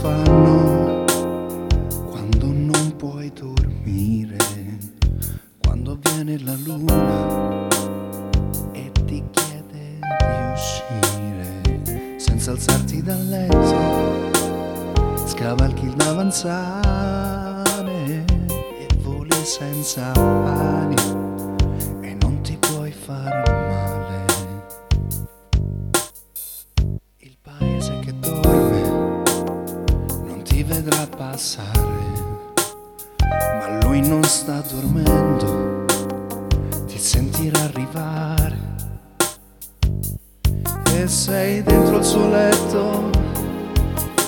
fanno quando non puoi dormire, quando viene la luna e ti chiede di uscire senza alzarti dal letto, scavalchi il davanzale e voli senza pani e non ti puoi far passare, ma lui non sta dormendo, ti sentirà arrivare. E sei dentro il suo letto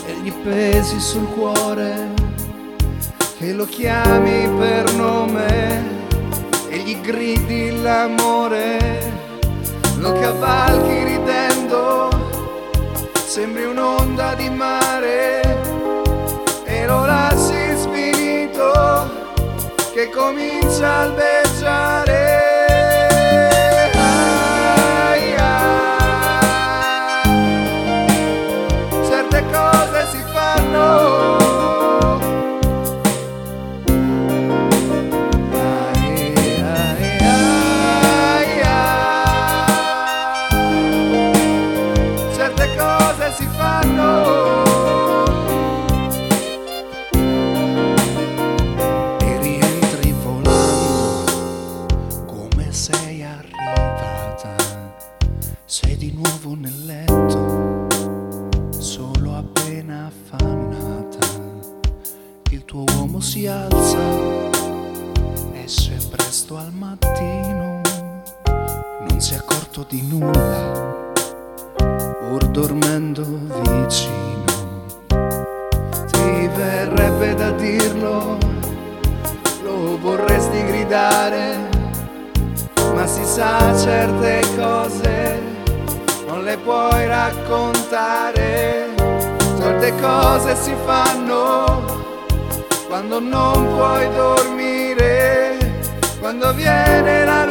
e gli pesi sul cuore, e lo chiami per nome e gli gridi l'amore, lo cavalchi ridendo sembri un'onda di mare salvation. Sei arrivata. Sei di nuovo nel letto, solo appena affannata. Il tuo uomo si alza, esce presto al mattino, non si è accorto di nulla pur dormendo vicino. Ti verrebbe da dirlo, lo vorresti gridare, ma si sa certe cose non le puoi raccontare. Certe cose si fanno quando non puoi dormire, quando viene la